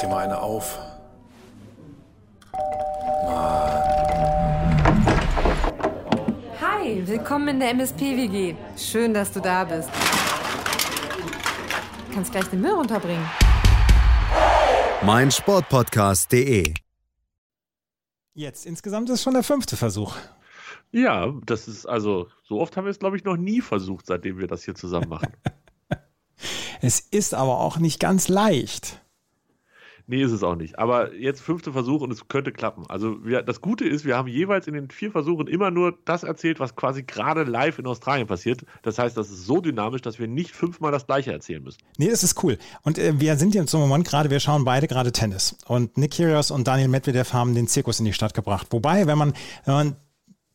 dir mal eine auf. Hi, willkommen in der MSP-WG. Schön, dass du da bist. Du kannst gleich den Müll runterbringen. mein Sportpodcast.de. Jetzt insgesamt ist schon der fünfte Versuch. Ja, das ist also, so oft haben wir es, glaube ich, noch nie versucht, seitdem wir das hier zusammen machen. Es ist aber auch nicht ganz leicht. Nee, ist es auch nicht. Aber jetzt fünfte Versuch und es könnte klappen. Also wir, das Gute ist, wir haben jeweils in den vier Versuchen immer nur das erzählt, was quasi gerade live in Australien passiert. Das heißt, das ist so dynamisch, dass wir nicht fünfmal das gleiche erzählen müssen. Nee, das ist cool. Und äh, wir sind jetzt im Moment gerade, wir schauen beide gerade Tennis. Und Nick Kyrgios und Daniel Medvedev haben den Zirkus in die Stadt gebracht. Wobei, wenn man, wenn man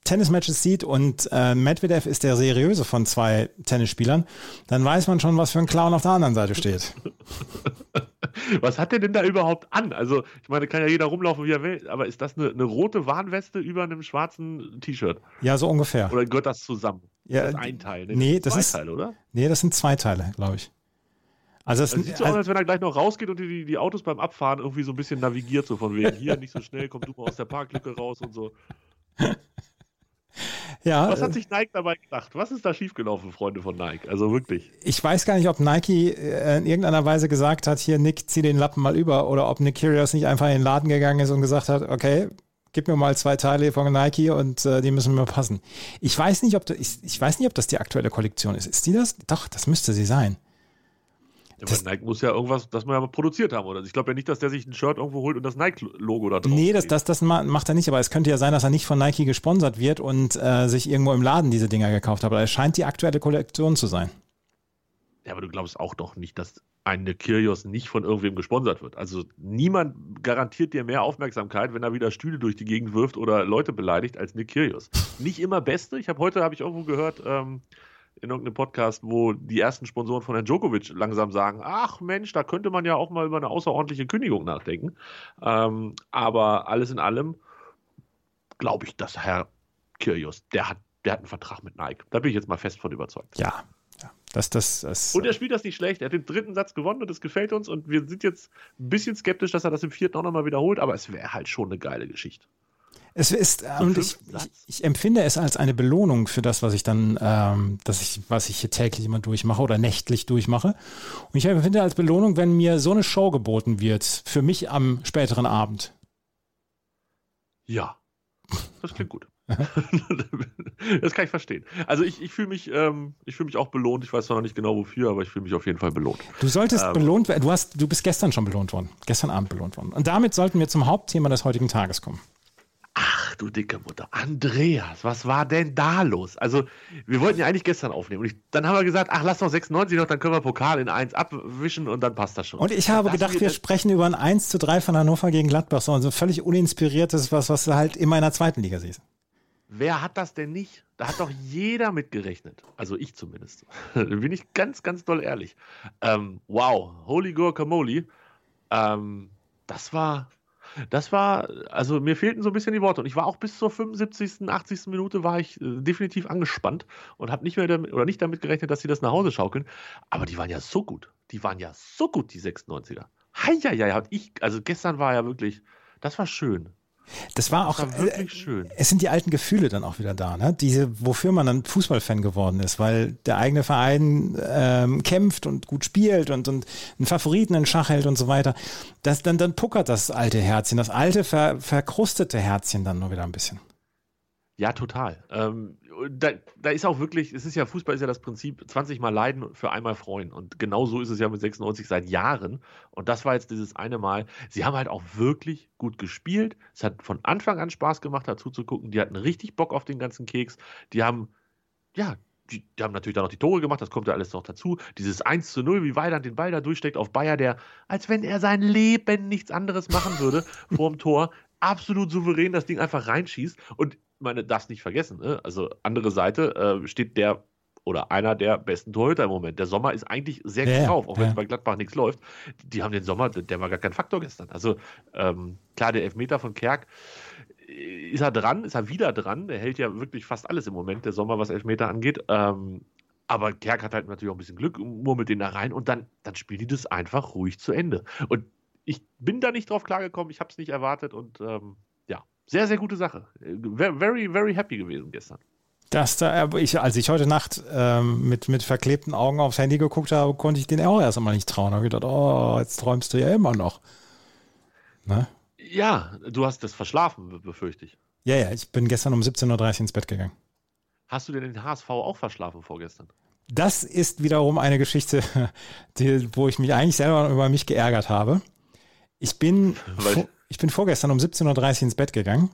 Tennismatches sieht und äh, Medvedev ist der seriöse von zwei Tennisspielern, dann weiß man schon, was für ein Clown auf der anderen Seite steht. Was hat der denn da überhaupt an? Also, ich meine, kann ja jeder rumlaufen, wie er will, aber ist das eine, eine rote Warnweste über einem schwarzen T-Shirt? Ja, so ungefähr. Oder gehört das zusammen? Ja, das ist ein Teil. Ne? nee, das das ist zwei Teile, oder? Nee, das sind zwei Teile, glaube ich. Also das Das sieht so aus, als wenn er gleich noch rausgeht und die, die Autos beim Abfahren irgendwie so ein bisschen navigiert, so von wegen, hier nicht so schnell, komm du mal aus der Parklücke raus und so. ja, Was hat äh, sich Nike dabei gedacht? Was ist da schiefgelaufen, Freunde von Nike? Also wirklich. ich weiß gar nicht, ob Nike äh, in irgendeiner Weise gesagt hat, hier Nick, zieh den Lappen mal über, oder ob Nick Kyrgios nicht einfach in den Laden gegangen ist und gesagt hat, okay, gib mir mal zwei Teile von Nike und äh, die müssen mir passen. Ich weiß nicht, ob das, ich, ich weiß nicht, ob das die aktuelle Kollektion ist. Ist die das? Doch, das müsste sie sein. Das- Nike muss ja irgendwas, das wir ja mal produziert haben, oder? Ich glaube ja nicht, dass der sich ein Shirt irgendwo holt und das Nike-Logo da drauf Nee, das, das, das ma- macht er nicht, aber es könnte ja sein, dass er nicht von Nike gesponsert wird und äh, sich irgendwo im Laden diese Dinger gekauft hat. Aber es scheint die aktuelle Kollektion zu sein. Ja, aber du glaubst auch doch nicht, dass eine Kyrgios nicht von irgendwem gesponsert wird. Also niemand garantiert dir mehr Aufmerksamkeit, wenn er wieder Stühle durch die Gegend wirft oder Leute beleidigt, als Nick Kyrgios. Nicht immer Beste. Ich habe heute, habe ich irgendwo gehört, ähm, in irgendeinem Podcast, wo die ersten Sponsoren von Herrn Djokovic langsam sagen, ach Mensch, da könnte man ja auch mal über eine außerordentliche Kündigung nachdenken. Ähm, aber alles in allem glaube ich, dass Herr Kyrgios, der hat, der hat einen Vertrag mit Nike. Da bin ich jetzt mal fest von überzeugt. Ja, ja. Das, das, das, Und er spielt das nicht schlecht. Er hat den dritten Satz gewonnen und das gefällt uns. Und wir sind jetzt ein bisschen skeptisch, dass er das im vierten auch nochmal wiederholt. Aber es wäre halt schon eine geile Geschichte. Es ist, äh, und ich, ich, ich empfinde es als eine Belohnung für das, was ich dann, ähm, dass ich, was ich hier täglich immer durchmache oder nächtlich durchmache. Und ich empfinde als Belohnung, wenn mir so eine Show geboten wird, für mich am späteren Abend. Ja, das klingt gut. das kann ich verstehen. Also ich, ich fühle mich, ähm, ich fühle mich auch belohnt. Ich weiß zwar noch nicht genau wofür, aber ich fühle mich auf jeden Fall belohnt. Du solltest Ähm. belohnt werden. Du hast, du bist gestern schon belohnt worden. Gestern Abend belohnt worden. Und damit sollten wir zum Hauptthema des heutigen Tages kommen. Ach du dicke Mutter. Andreas, was war denn da los? Also, wir wollten ja eigentlich gestern aufnehmen. Und ich, dann haben wir gesagt, ach, lass doch 96 noch, dann können wir Pokal in 1 abwischen und dann passt das schon. Und ich habe Dass gedacht, wir das- sprechen über ein 1 zu 3 von Hannover gegen Gladbach. So ein völlig uninspiriertes, was, was du halt immer in der zweiten Liga siehst. Wer hat das denn nicht? Da hat doch jeder mitgerechnet. Also ich zumindest. da bin ich ganz, ganz doll ehrlich. Ähm, wow, Holy Guacamole. Ähm, das war, das war, also mir fehlten so ein bisschen die Worte. Und ich war auch bis zur 75., 80. Minute war ich äh, definitiv angespannt und habe nicht mehr damit, oder nicht damit gerechnet, dass sie das nach Hause schaukeln. Aber die waren ja so gut. Die waren ja so gut, die 96er. Heieiei, hat ich, also gestern war ja wirklich, das war schön. Das war auch Das war äh, wirklich schön. Es sind die alten Gefühle dann auch wieder da, ne? Diese, wofür man dann Fußballfan geworden ist, weil der eigene Verein ähm, kämpft und gut spielt und, und einen Favoriten in Schach hält und so weiter. Das, dann, dann puckert das alte Herzchen, das alte, ver, verkrustete Herzchen dann nur wieder ein bisschen. Ja, total. Ähm, da, da ist auch wirklich, es ist ja, Fußball ist ja das Prinzip, 20 Mal leiden für einmal freuen. Und genau so ist es ja mit 96 seit Jahren. Und das war jetzt dieses eine Mal. Sie haben halt auch wirklich gut gespielt. Es hat von Anfang an Spaß gemacht, dazu zu gucken. Die hatten richtig Bock auf den ganzen Keks. Die haben, ja, die, die haben natürlich dann noch die Tore gemacht, das kommt ja alles noch dazu. Dieses 1 zu 0, wie Weiland den Ball da durchsteckt auf Bayer, der, als wenn er sein Leben nichts anderes machen würde, vorm Tor, absolut souverän das Ding einfach reinschießt. Und meine, das nicht vergessen. Ne? Also, andere Seite äh, steht der oder einer der besten Torhüter im Moment. Der Sommer ist eigentlich sehr Ja, gut drauf, auch wenn ja. es bei Gladbach nichts läuft. Die haben den Sommer, der war gar kein Faktor gestern. Also, ähm, klar, der Elfmeter von Kerk äh, ist er dran, ist er wieder dran. Der hält ja wirklich fast alles im Moment, der Sommer, was Elfmeter angeht. Ähm, aber Kerk hat halt natürlich auch ein bisschen Glück, murmelt den da rein und dann, dann spielen die das einfach ruhig zu Ende. Und ich bin da nicht drauf klargekommen, ich habe es nicht erwartet und ähm, sehr, sehr gute Sache. Very, very happy gewesen gestern. Das da, ich, als ich heute Nacht ähm, mit, mit verklebten Augen aufs Handy geguckt habe, konnte ich den auch erst einmal nicht trauen. Da habe ich gedacht, oh, jetzt träumst du ja immer noch. Ne? Ja, du hast das verschlafen, befürchte ich. Ja, ja, ich bin gestern um 17.30 Uhr ins Bett gegangen. Hast du denn den HSV auch verschlafen vorgestern? Das ist wiederum eine Geschichte, die, wo ich mich eigentlich selber über mich geärgert habe. Ich bin, ich bin vorgestern um 17.30 Uhr ins Bett gegangen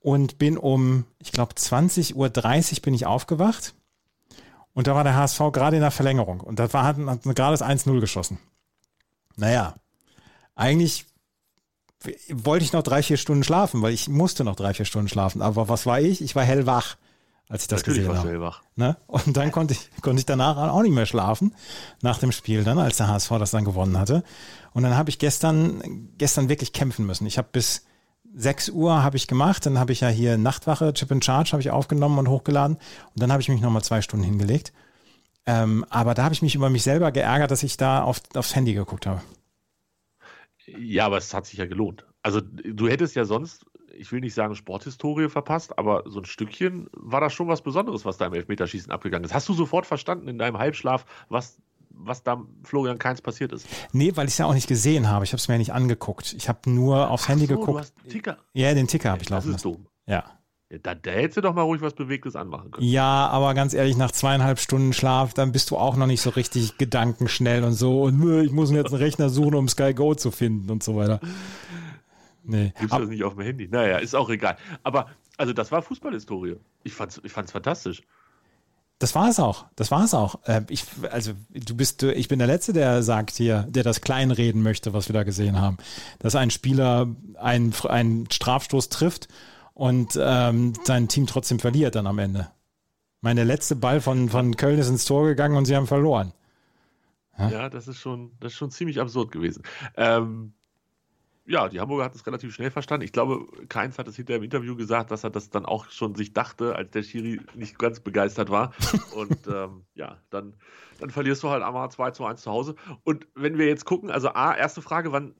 und bin um, ich glaube, 20.30 Uhr bin ich aufgewacht. Und da war der HSV gerade in der Verlängerung. Und da war, hat, hat gerade das 1-0 geschossen. Naja, eigentlich wollte ich noch drei, vier Stunden schlafen, weil ich musste noch drei, vier Stunden schlafen. Aber was war ich? Ich war hellwach, als ich das Natürlich gesehen habe. Ne? Und dann konnte ich, konnte ich danach auch nicht mehr schlafen, nach dem Spiel dann, als der HSV das dann gewonnen hatte. Und dann habe ich gestern, gestern wirklich kämpfen müssen. Ich habe bis 6 Uhr habe ich gemacht, dann habe ich ja hier Nachtwache, Chip and Charge habe ich aufgenommen und hochgeladen und dann habe ich mich nochmal zwei Stunden hingelegt. Ähm, aber da habe ich mich über mich selber geärgert, dass ich da auf, aufs Handy geguckt habe. Ja, aber es hat sich ja gelohnt. Also du hättest ja sonst, ich will nicht sagen Sporthistorie verpasst, aber so ein Stückchen war das schon was Besonderes, was da im Elfmeterschießen abgegangen ist. Hast du sofort verstanden in deinem Halbschlaf, was was da Florian Keins passiert ist. Nee, weil ich es ja auch nicht gesehen habe. Ich habe es mir ja nicht angeguckt. Ich habe nur aufs Ach Handy so, geguckt. Du Ticker. Ja, den Ticker habe ich laufen lassen. Das ist dumm. Ja. ja da, da hättest du doch mal ruhig was Bewegtes anmachen können. Ja, aber ganz ehrlich, nach zweieinhalb Stunden Schlaf, dann bist du auch noch nicht so richtig gedankenschnell und so. Und ich muss mir jetzt einen Rechner suchen, um Sky Go zu finden und so weiter. Nee. Gibt's das nicht auf dem Handy? Naja, ist auch egal. Aber, also das war Fußballhistorie. Ich fand's, ich fand's fantastisch. Das war es auch. Das war es auch. Äh, ich, also du bist, ich bin der Letzte, der sagt hier, der das kleinreden möchte, was wir da gesehen haben, dass ein Spieler einen, einen Strafstoß trifft und ähm, sein Team trotzdem verliert dann am Ende. Meine letzte Ball von, von Köln ist ins Tor gegangen und sie haben verloren. Ja, ja das ist schon, das ist schon ziemlich absurd gewesen. Ähm, ja, die Hamburger hat es relativ schnell verstanden. Ich glaube, Keins hat es hinter im Interview gesagt, dass er das dann auch schon sich dachte, als der Schiri nicht ganz begeistert war. Und ähm, ja, dann, dann verlierst du halt einmal 2 zu 1 zu Hause. Und wenn wir jetzt gucken, also A, erste Frage, wann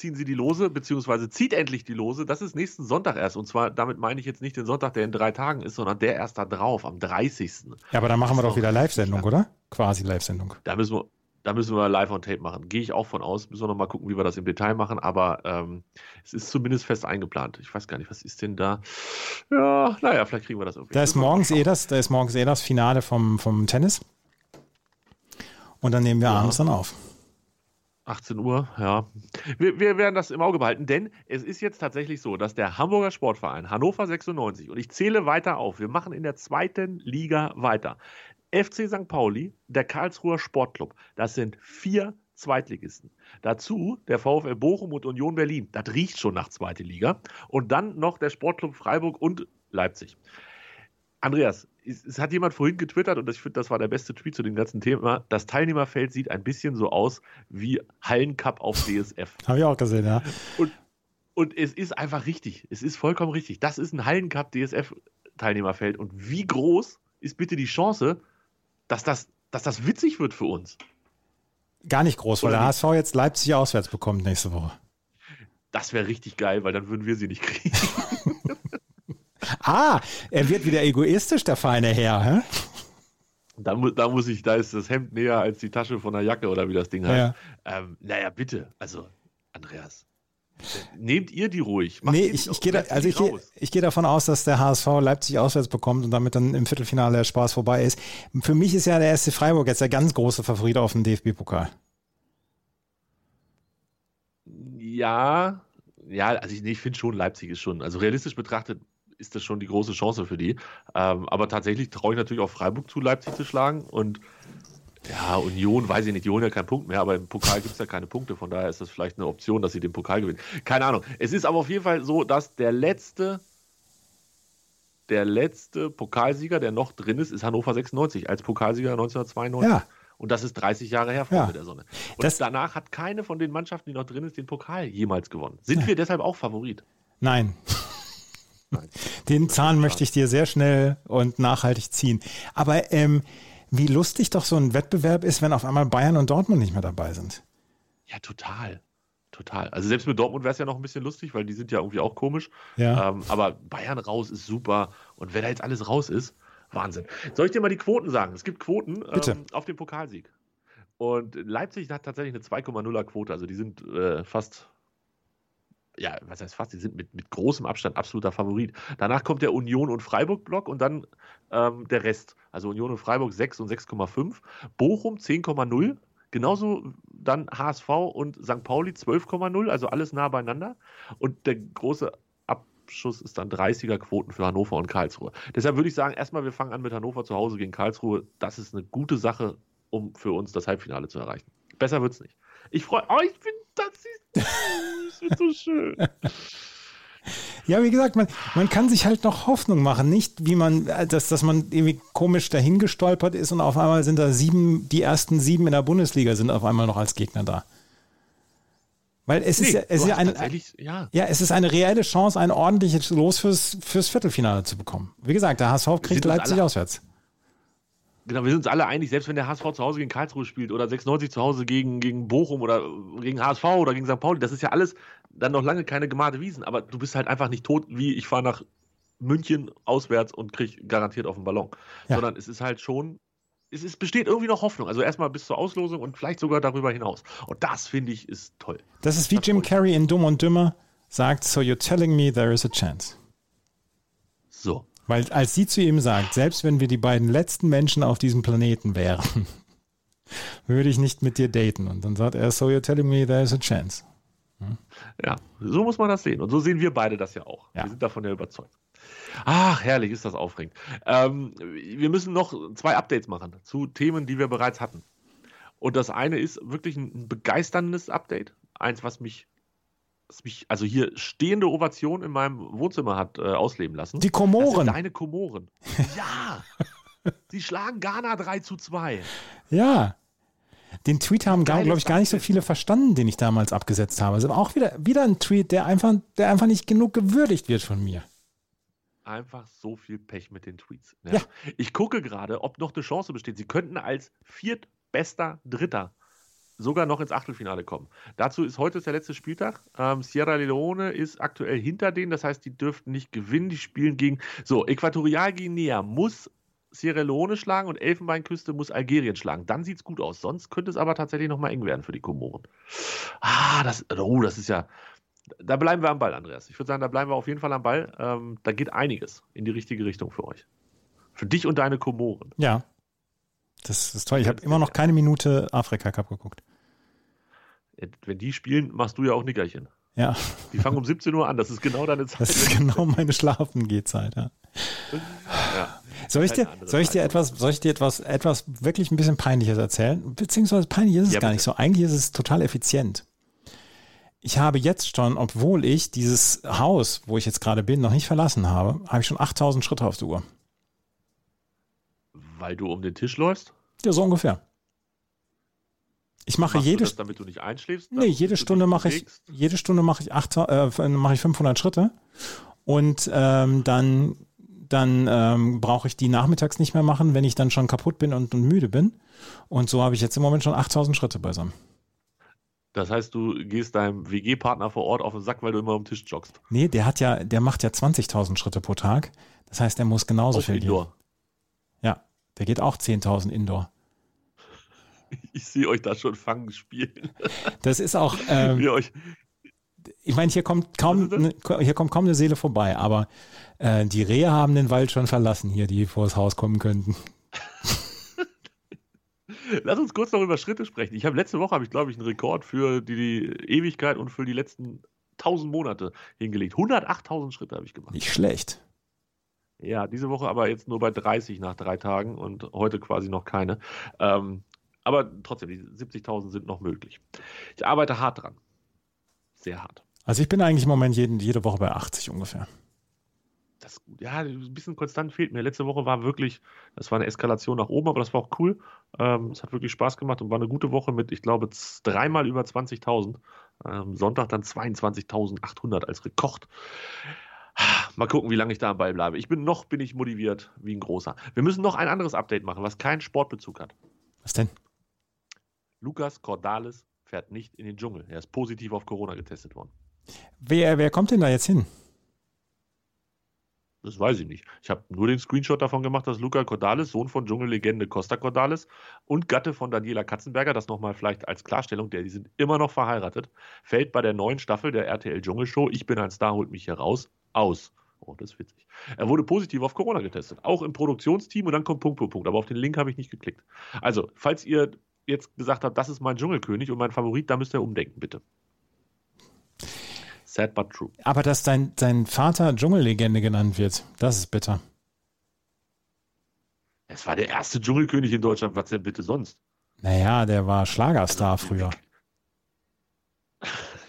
ziehen sie die Lose, beziehungsweise zieht endlich die Lose. Das ist nächsten Sonntag erst. Und zwar, damit meine ich jetzt nicht den Sonntag, der in drei Tagen ist, sondern der erst da drauf, am 30. Ja, aber dann machen wir doch wieder Live-Sendung, oder? Quasi Live-Sendung. Da müssen wir, da müssen wir live on tape machen. Gehe ich auch von aus. Müssen wir noch mal gucken, wie wir das im Detail machen. Aber ähm, es ist zumindest fest eingeplant. Ich weiß gar nicht, was ist denn da? Ja, naja, vielleicht kriegen wir das irgendwie. Da ist morgens eh das, da ist morgens eh das Finale vom, vom Tennis. Und dann nehmen wir ja. abends dann auf. 18 Uhr, ja. Wir, wir, werden das im Auge behalten, denn es ist jetzt tatsächlich so, dass der Hamburger Sportverein Hannover 96, und ich zähle weiter auf, wir machen in der zweiten Liga weiter. FC St. Pauli, der Karlsruher Sportclub. Das sind vier Zweitligisten. Dazu der VfL Bochum und Union Berlin. Das riecht schon nach zweite Liga. Und dann noch der Sportclub Freiburg und Leipzig. Andreas, es, hat jemand vorhin getwittert und ich finde, das war der beste Tweet zu dem ganzen Thema. Das Teilnehmerfeld sieht ein bisschen so aus wie Hallencup auf DSF. Habe ich auch gesehen, ja. Und, und es ist einfach richtig. Es ist vollkommen richtig. Das ist ein Hallencup DSF Teilnehmerfeld. Und wie groß ist bitte die Chance, dass das, dass das witzig wird für uns. Gar nicht groß, weil der HSV jetzt Leipzig auswärts bekommt nächste Woche. Das wäre richtig geil, weil dann würden wir sie nicht kriegen. ah, er wird wieder egoistisch, der feine Herr. Hä? Da, da muss ich, da ist das Hemd näher als die Tasche von der Jacke oder wie das Ding heißt. Ja. Ähm, naja, bitte. Also, Andreas, Nehmt ihr die ruhig? Macht nee, ich, ich gehe da, also ich, ich geh davon aus, dass der HSV Leipzig auswärts bekommt und damit dann im Viertelfinale der Spaß vorbei ist. Für mich ist ja der erste Freiburg jetzt der ganz große Favorit auf den DFB-Pokal. Ja, ja, also ich, nee, ich finde schon, Leipzig ist schon, also realistisch betrachtet ist das schon die große Chance für die. Ähm, aber tatsächlich traue ich natürlich auch Freiburg zu, Leipzig zu schlagen und ja, Union, weiß ich nicht, die holen ja keinen Punkt mehr, aber im Pokal gibt es ja keine Punkte, von daher ist das vielleicht eine Option, dass sie den Pokal gewinnen. Keine Ahnung. Es ist aber auf jeden Fall so, dass der letzte, der letzte Pokalsieger, der noch drin ist, ist Hannover 96 als Pokalsieger 1992. Ja. Und das ist 30 Jahre her, Freunde ja. der Sonne. Und das danach hat keine von den Mannschaften, die noch drin ist, den Pokal jemals gewonnen. Sind ja. wir deshalb auch Favorit? Nein. Nein. Den Zahn möchte ich dir sehr schnell und nachhaltig ziehen. Aber ähm, wie lustig doch so ein Wettbewerb ist, wenn auf einmal Bayern und Dortmund nicht mehr dabei sind. Ja, total. total. Also selbst mit Dortmund wäre es ja noch ein bisschen lustig, weil die sind ja irgendwie auch komisch. Ja. Ähm, aber Bayern raus ist super. Und wenn da jetzt alles raus ist, Wahnsinn. Soll ich dir mal die Quoten sagen? Es gibt Quoten ähm, auf den Pokalsieg. Und Leipzig hat tatsächlich eine 2,0er Quote. Also die sind äh, fast, ja, was heißt fast, die sind mit, mit großem Abstand absoluter Favorit. Danach kommt der Union und Freiburg-Block und dann ähm, der Rest. Also Union und Freiburg 6 und 6,5. Bochum 10,0. Genauso dann HSV und St. Pauli 12,0, also alles nah beieinander. Und der große Abschuss ist dann 30er-Quoten für Hannover und Karlsruhe. Deshalb würde ich sagen, erstmal, wir fangen an mit Hannover zu Hause gegen Karlsruhe. Das ist eine gute Sache, um für uns das Halbfinale zu erreichen. Besser wird es nicht. Ich freue oh, ich bin, das ist, so schön. Ja, wie gesagt, man, man kann sich halt noch Hoffnung machen. Nicht, wie man, äh, dass, dass man irgendwie komisch dahingestolpert ist und auf einmal sind da sieben, die ersten sieben in der Bundesliga sind auf einmal noch als Gegner da. Weil es ist ja, es ist ja eine, ja. ja, es ist eine reelle Chance, ein ordentliches Los fürs, fürs Viertelfinale zu bekommen. Wie gesagt, der HSV kriegt Leipzig alle- auswärts. Genau, wir sind uns alle einig, selbst wenn der HSV zu Hause gegen Karlsruhe spielt oder 96 zu Hause gegen, gegen Bochum oder gegen HSV oder gegen St. Pauli, das ist ja alles dann noch lange keine gemachte Wiesen, aber du bist halt einfach nicht tot, wie ich fahre nach München auswärts und krieg garantiert auf den Ballon. Ja. Sondern es ist halt schon, es ist, besteht irgendwie noch Hoffnung. Also erstmal bis zur Auslosung und vielleicht sogar darüber hinaus. Und das finde ich ist toll. Das ist wie Das Jim. Carrey in Dumm und Dümmer sagt, so you're telling me there is a chance. So. Weil als sie zu ihm sagt, selbst wenn wir die beiden letzten Menschen auf diesem Planeten wären, würde ich nicht mit dir daten. Und dann sagt er, so you're telling me there is a chance. Ja, so muss man das sehen. Und so sehen wir beide das ja auch. Ja. Wir sind davon ja überzeugt. Ach, herrlich, ist das aufregend. Ähm, wir müssen noch zwei Updates machen zu Themen, die wir bereits hatten. Und das eine ist wirklich ein begeisterndes Update. Eins, was mich, was mich also hier stehende Ovation in meinem Wohnzimmer hat äh, ausleben lassen. Die Komoren. deine Komoren. ja! Sie schlagen Ghana 3 zu 2. Ja. Den Tweet haben, glaube ich, gar nicht so viele verstanden, den ich damals abgesetzt habe. Also auch wieder, wieder ein Tweet, der einfach, der einfach nicht genug gewürdigt wird von mir. Einfach so viel Pech mit den Tweets. Ja. Ich gucke gerade, ob noch eine Chance besteht. Sie könnten als viertbester Dritter sogar noch ins Achtelfinale kommen. Dazu ist heute ist der letzte Spieltag. Ähm, Sierra Leone ist aktuell hinter denen, das heißt, die dürften nicht gewinnen. Die spielen gegen. So, Äquatorialguinea muss Sierra Leone schlagen und Elfenbeinküste muss Algerien schlagen. Dann sieht es gut aus. Sonst könnte es aber tatsächlich nochmal eng werden für die Komoren. Ah, das, oh, das ist ja. Da bleiben wir am Ball, Andreas. Ich würde sagen, da bleiben wir auf jeden Fall am Ball. Ähm, da geht einiges in die richtige Richtung für euch. Für dich und deine Komoren. Ja. Das ist toll. Ich habe immer noch keine Minute Afrika Cup geguckt. Wenn die spielen, machst du ja auch Nickerchen. Ja, Die fangen um 17 Uhr an. Das ist genau deine Zeit. das ist genau meine Schlafengehzeit. Ja. ja. Soll ich dir, soll ich dir etwas, soll ich dir etwas, etwas wirklich ein bisschen peinliches erzählen? Beziehungsweise peinlich ist es Ja, gar nicht so. Eigentlich ist es total effizient. Ich habe jetzt schon, obwohl ich dieses Haus, wo ich jetzt gerade bin, noch nicht verlassen habe, habe ich schon 8000 Schritte auf der Uhr. Weil du um den Tisch läufst? Ja, so ungefähr. Ich mache Machst jede, das, damit du nicht einschläfst? nee, jede Stunde mache ich, jede Stunde mache ich, 8, äh, mache ich 500 Schritte und ähm, dann, dann ähm, brauche ich die nachmittags nicht mehr machen, wenn ich dann schon kaputt bin und, und müde bin. Und so habe ich jetzt im Moment schon 8000 Schritte beisammen. Das heißt, du gehst deinem WG-Partner vor Ort auf den Sack, weil du immer am Tisch joggst. Nee, der hat ja, der macht ja 20.000 Schritte pro Tag. Das heißt, er muss genauso Auf viel Indoor. gehen. Ja, der geht auch 10.000 Indoor. Ich sehe euch da schon fangen spielen. Das ist auch, ähm, euch, ich meine, hier kommt kaum, ne, hier kommt kaum eine Seele vorbei, aber äh, die Rehe haben den Wald schon verlassen hier, die vor das Haus kommen könnten. Lass uns kurz noch über Schritte sprechen. Ich habe letzte Woche, habe ich glaube ich, einen Rekord für die, die Ewigkeit und für die letzten 1000 Monate hingelegt. 108.000 Schritte habe ich gemacht. Nicht schlecht. Ja, diese Woche aber jetzt nur bei 30 nach drei Tagen und heute quasi noch keine. Ähm, aber trotzdem, die 70.000 sind noch möglich. Ich arbeite hart dran. Sehr hart. Also ich bin eigentlich im Moment jeden, jede Woche bei 80 ungefähr. Das. Ja, ein bisschen konstant fehlt mir. Letzte Woche war wirklich, das war eine Eskalation nach oben, aber das war auch cool. Ähm, es hat wirklich Spaß gemacht und war eine gute Woche mit, ich glaube, dreimal über 20.000. Ähm, Sonntag dann 22.800 als Rekord. Mal gucken, wie lange ich da am Ball bleibe. Ich bin noch bin ich motiviert wie ein großer. Wir müssen noch ein anderes Update machen, was keinen Sportbezug hat. Was denn? Lukas Cordalis fährt nicht in den Dschungel. Er ist positiv auf Corona getestet worden. Wer, wer kommt denn da jetzt hin? Das weiß ich nicht. Ich habe nur den Screenshot davon gemacht, dass Luca Cordalis, Sohn von Dschungellegende Costa Cordalis und Gatte von Daniela Katzenberger, das nochmal vielleicht als Klarstellung, der, die sind immer noch verheiratet, fällt bei der neuen Staffel der RTL Dschungelshow Ich bin ein Star, holt mich hier raus, aus. Oh, das ist witzig. Er wurde positiv auf Corona getestet. Auch im Produktionsteam und dann kommt Punkt, Punkt, Punkt. Aber auf den Link habe ich nicht geklickt. Also, falls ihr jetzt gesagt habt, das ist mein Dschungelkönig und mein Favorit, da müsst ihr umdenken, bitte. Sad but true. Aber dass dein, dein Vater Dschungellegende genannt wird, das ist bitter. Es war der erste Dschungelkönig in Deutschland. Was denn bitte sonst? Naja, der war Schlagerstar früher.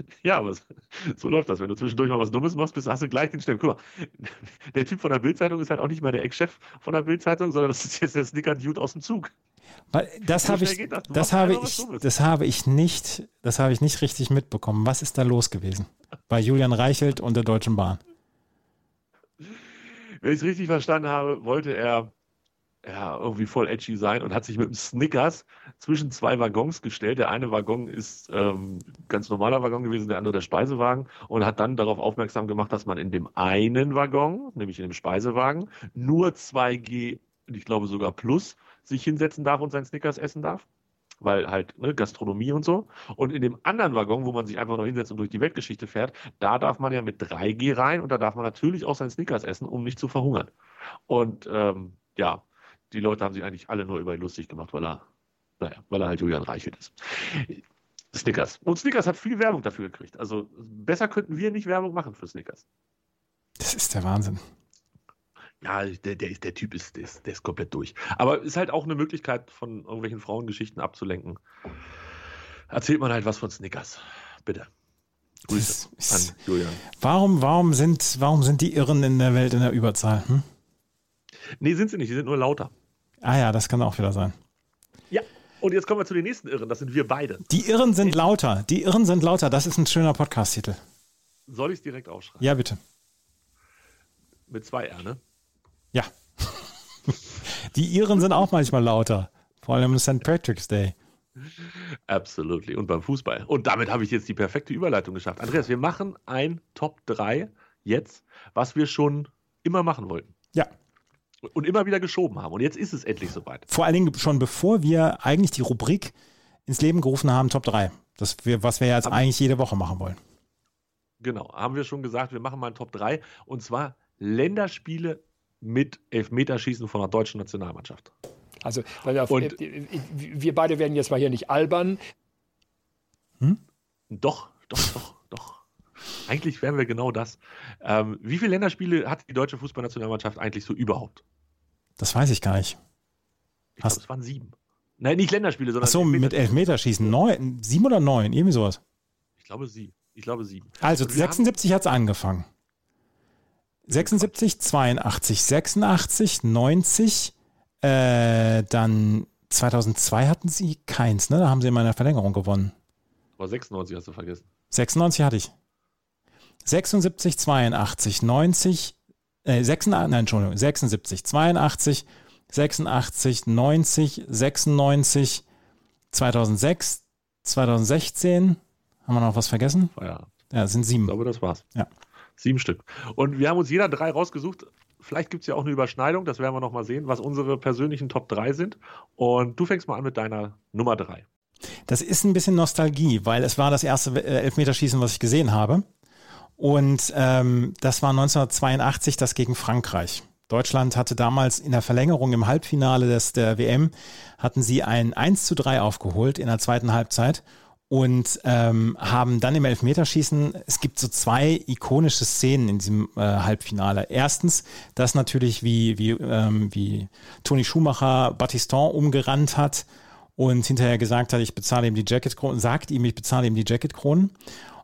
Ja, aber so läuft das. Wenn du zwischendurch mal was Dummes machst, bist, hast du gleich den Stempel. Guck mal, der Typ von der Bildzeitung ist halt auch nicht mehr der Ex-Chef von der Bildzeitung, sondern das ist jetzt der Snicker-Dude aus dem Zug. Weil das So habe ich, das. Das habe ich, das habe ich nicht, das habe ich nicht richtig mitbekommen. Was ist da los gewesen? Bei Julian Reichelt und der Deutschen Bahn. Wenn ich es richtig verstanden habe, wollte er ja, irgendwie voll edgy sein und hat sich mit einem Snickers zwischen zwei Waggons gestellt. Der eine Waggon ist ähm, ganz normaler Waggon gewesen, der andere der Speisewagen und hat dann darauf aufmerksam gemacht, dass man in dem einen Waggon, nämlich in dem Speisewagen, nur 2G, und ich glaube sogar Plus, sich hinsetzen darf und seinen Snickers essen darf. Weil halt ne, Gastronomie und so. Und in dem anderen Waggon, wo man sich einfach nur hinsetzt und durch die Weltgeschichte fährt, da darf man ja mit 3G rein und da darf man natürlich auch seinen Snickers essen, um nicht zu verhungern. Und ähm, ja, die Leute haben sich eigentlich alle nur über ihn lustig gemacht, weil er, naja, weil er halt Julian Reichelt ist. Snickers. Und Snickers hat viel Werbung dafür gekriegt. Also besser könnten wir nicht Werbung machen für Snickers. Das ist der Wahnsinn. Ja, der, der, ist, der Typ ist, der, ist, der ist komplett durch. Aber ist halt auch eine Möglichkeit, von irgendwelchen Frauengeschichten abzulenken. Erzählt man halt was von Snickers. Bitte. Grüße an Julian. Warum, warum, sind, warum sind die Irren in der Welt in der Überzahl? Hm? Nee, sind sie nicht, die sind nur lauter. Ah ja, das kann auch wieder sein. Ja, und jetzt kommen wir zu den nächsten Irren, das sind wir beide. Die Irren sind lauter. Die Irren sind lauter. Das ist ein schöner Podcast-Titel. Soll ich es direkt aufschreiben? Ja, bitte. Mit zwei R, ne? Ja. Die Iren sind auch manchmal lauter. Vor allem am St. Patrick's Day. Absolutely. Und beim Fußball. Und damit habe ich jetzt die perfekte Überleitung geschafft. Andreas, wir machen ein Top 3 jetzt, was wir schon immer machen wollten. Ja. Und immer wieder geschoben haben. Und jetzt ist es endlich soweit. Vor allen Dingen schon bevor wir eigentlich die Rubrik ins Leben gerufen haben, Top 3. Das wir, was wir ja jetzt Aber- eigentlich jede Woche machen wollen. Genau. Haben wir schon gesagt, wir machen mal ein Top 3. Und zwar Länderspiele mit Elfmeterschießen von der deutschen Nationalmannschaft. Also, weil wir, Und- äh, wir beide werden jetzt mal hier nicht albern. Doch, doch, doch, doch. Eigentlich wären wir genau das. Ähm, wie viele Länderspiele hat die deutsche Fußballnationalmannschaft eigentlich so überhaupt? Das weiß ich gar nicht. Ich glaube, es waren sieben. Nein, nicht Länderspiele, sondern Achso, mit Elfmeterschießen. Neun, sieben oder neun? Irgendwie sowas. Ich glaube sieben. Ich glaube sieben. Also Und wir 76 hat es angefangen. 76, 82, 86, 90, äh, dann 2002 hatten sie keins, ne? Da haben sie in meiner Verlängerung gewonnen. Aber 96 hast du vergessen. 96 hatte ich. 76, 82, 90, äh, 86, nein, Entschuldigung, 76, 82, 86, 90, 96, 2006, 2016. Haben wir noch was vergessen? Ja, es sind Ich sieben. glaube, das war's. Ja. Sieben Stück. Und wir haben uns jeder drei rausgesucht. Vielleicht gibt es ja auch eine Überschneidung, das werden wir noch mal sehen, was unsere persönlichen Top 3 sind. Und du fängst mal an mit deiner Nummer 3. Das ist ein bisschen Nostalgie, weil es war das erste äh, Elfmeterschießen, was ich gesehen habe. Und ähm, das war 1982 das gegen Frankreich. Deutschland hatte damals in der Verlängerung im Halbfinale des, der WM, hatten sie ein 1 zu 3 aufgeholt in der zweiten Halbzeit und ähm, haben dann im Elfmeterschießen, es gibt so zwei ikonische Szenen in diesem äh, Halbfinale. Erstens, das natürlich wie, wie, ähm, wie Toni Schumacher Battiston umgerannt hat und hinterher gesagt hat, ich bezahle ihm die Jacketkronen, sagt ihm, ich bezahle ihm die Jacketkronen.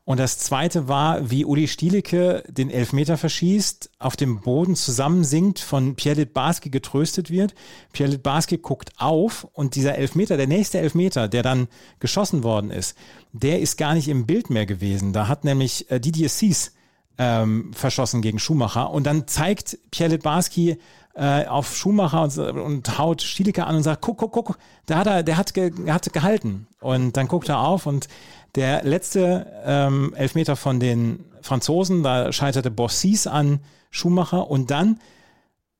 Und das zweite war, wie Uli Stielicke den Elfmeter verschießt, auf dem Boden zusammensinkt, von Pierre Litbarski getröstet wird. Pierre Litbarski guckt auf und dieser Elfmeter, der nächste Elfmeter, der dann geschossen worden ist, der ist gar nicht im Bild mehr gewesen. Da hat nämlich äh, Didier Cies ähm, verschossen gegen Schumacher und dann zeigt Pierre Litbarski äh, auf Schumacher und, und haut Stielike an und sagt, guck, guck, guck, da hat er, der hat, ge, hat gehalten. Und dann guckt er auf und der letzte ähm, Elfmeter von den Franzosen, da scheiterte Bossis an Schumacher und dann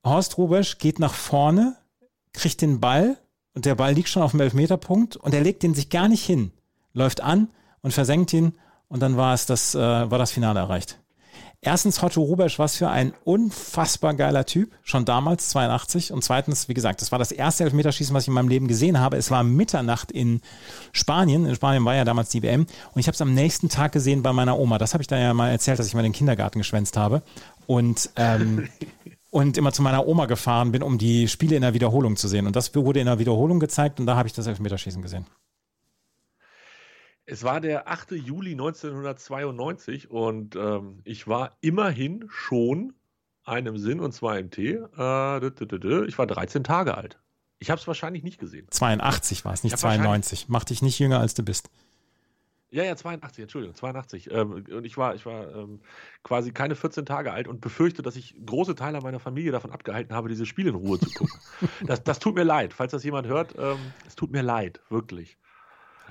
Horst Rubesch geht nach vorne, kriegt den Ball und der Ball liegt schon auf dem Elfmeterpunkt und er legt den sich gar nicht hin, läuft an und versenkt ihn und dann war es das, äh, war das Finale erreicht. Erstens, Otto Rubesch, was für ein unfassbar geiler Typ, schon damals, 82. Und zweitens, wie gesagt, das war das erste Elfmeterschießen, was ich in meinem Leben gesehen habe. Es war Mitternacht in Spanien. In Spanien war ja damals die WM. Und ich habe es am nächsten Tag gesehen bei meiner Oma. Das habe ich da ja mal erzählt, dass ich mal den Kindergarten geschwänzt habe. Und, ähm, und immer zu meiner Oma gefahren bin, um die Spiele in der Wiederholung zu sehen. Und das wurde in der Wiederholung gezeigt und da habe ich das Elfmeterschießen gesehen. Es war der 8. Juli 1992 und ähm, ich war immerhin schon einem Sinn und zwar im Tee. Äh, ich war 13 Tage alt. Ich habe es wahrscheinlich nicht gesehen. 82 war es, nicht ja, 92. Mach dich nicht jünger, als du bist. Ja, ja, 82, Entschuldigung, 82. Ähm, und ich war, ich war ähm, quasi keine 14 Tage alt und befürchte, dass ich große Teile meiner Familie davon abgehalten habe, diese Spiele in Ruhe zu gucken. das, das tut mir leid, falls das jemand hört. Ähm, es tut mir leid, wirklich.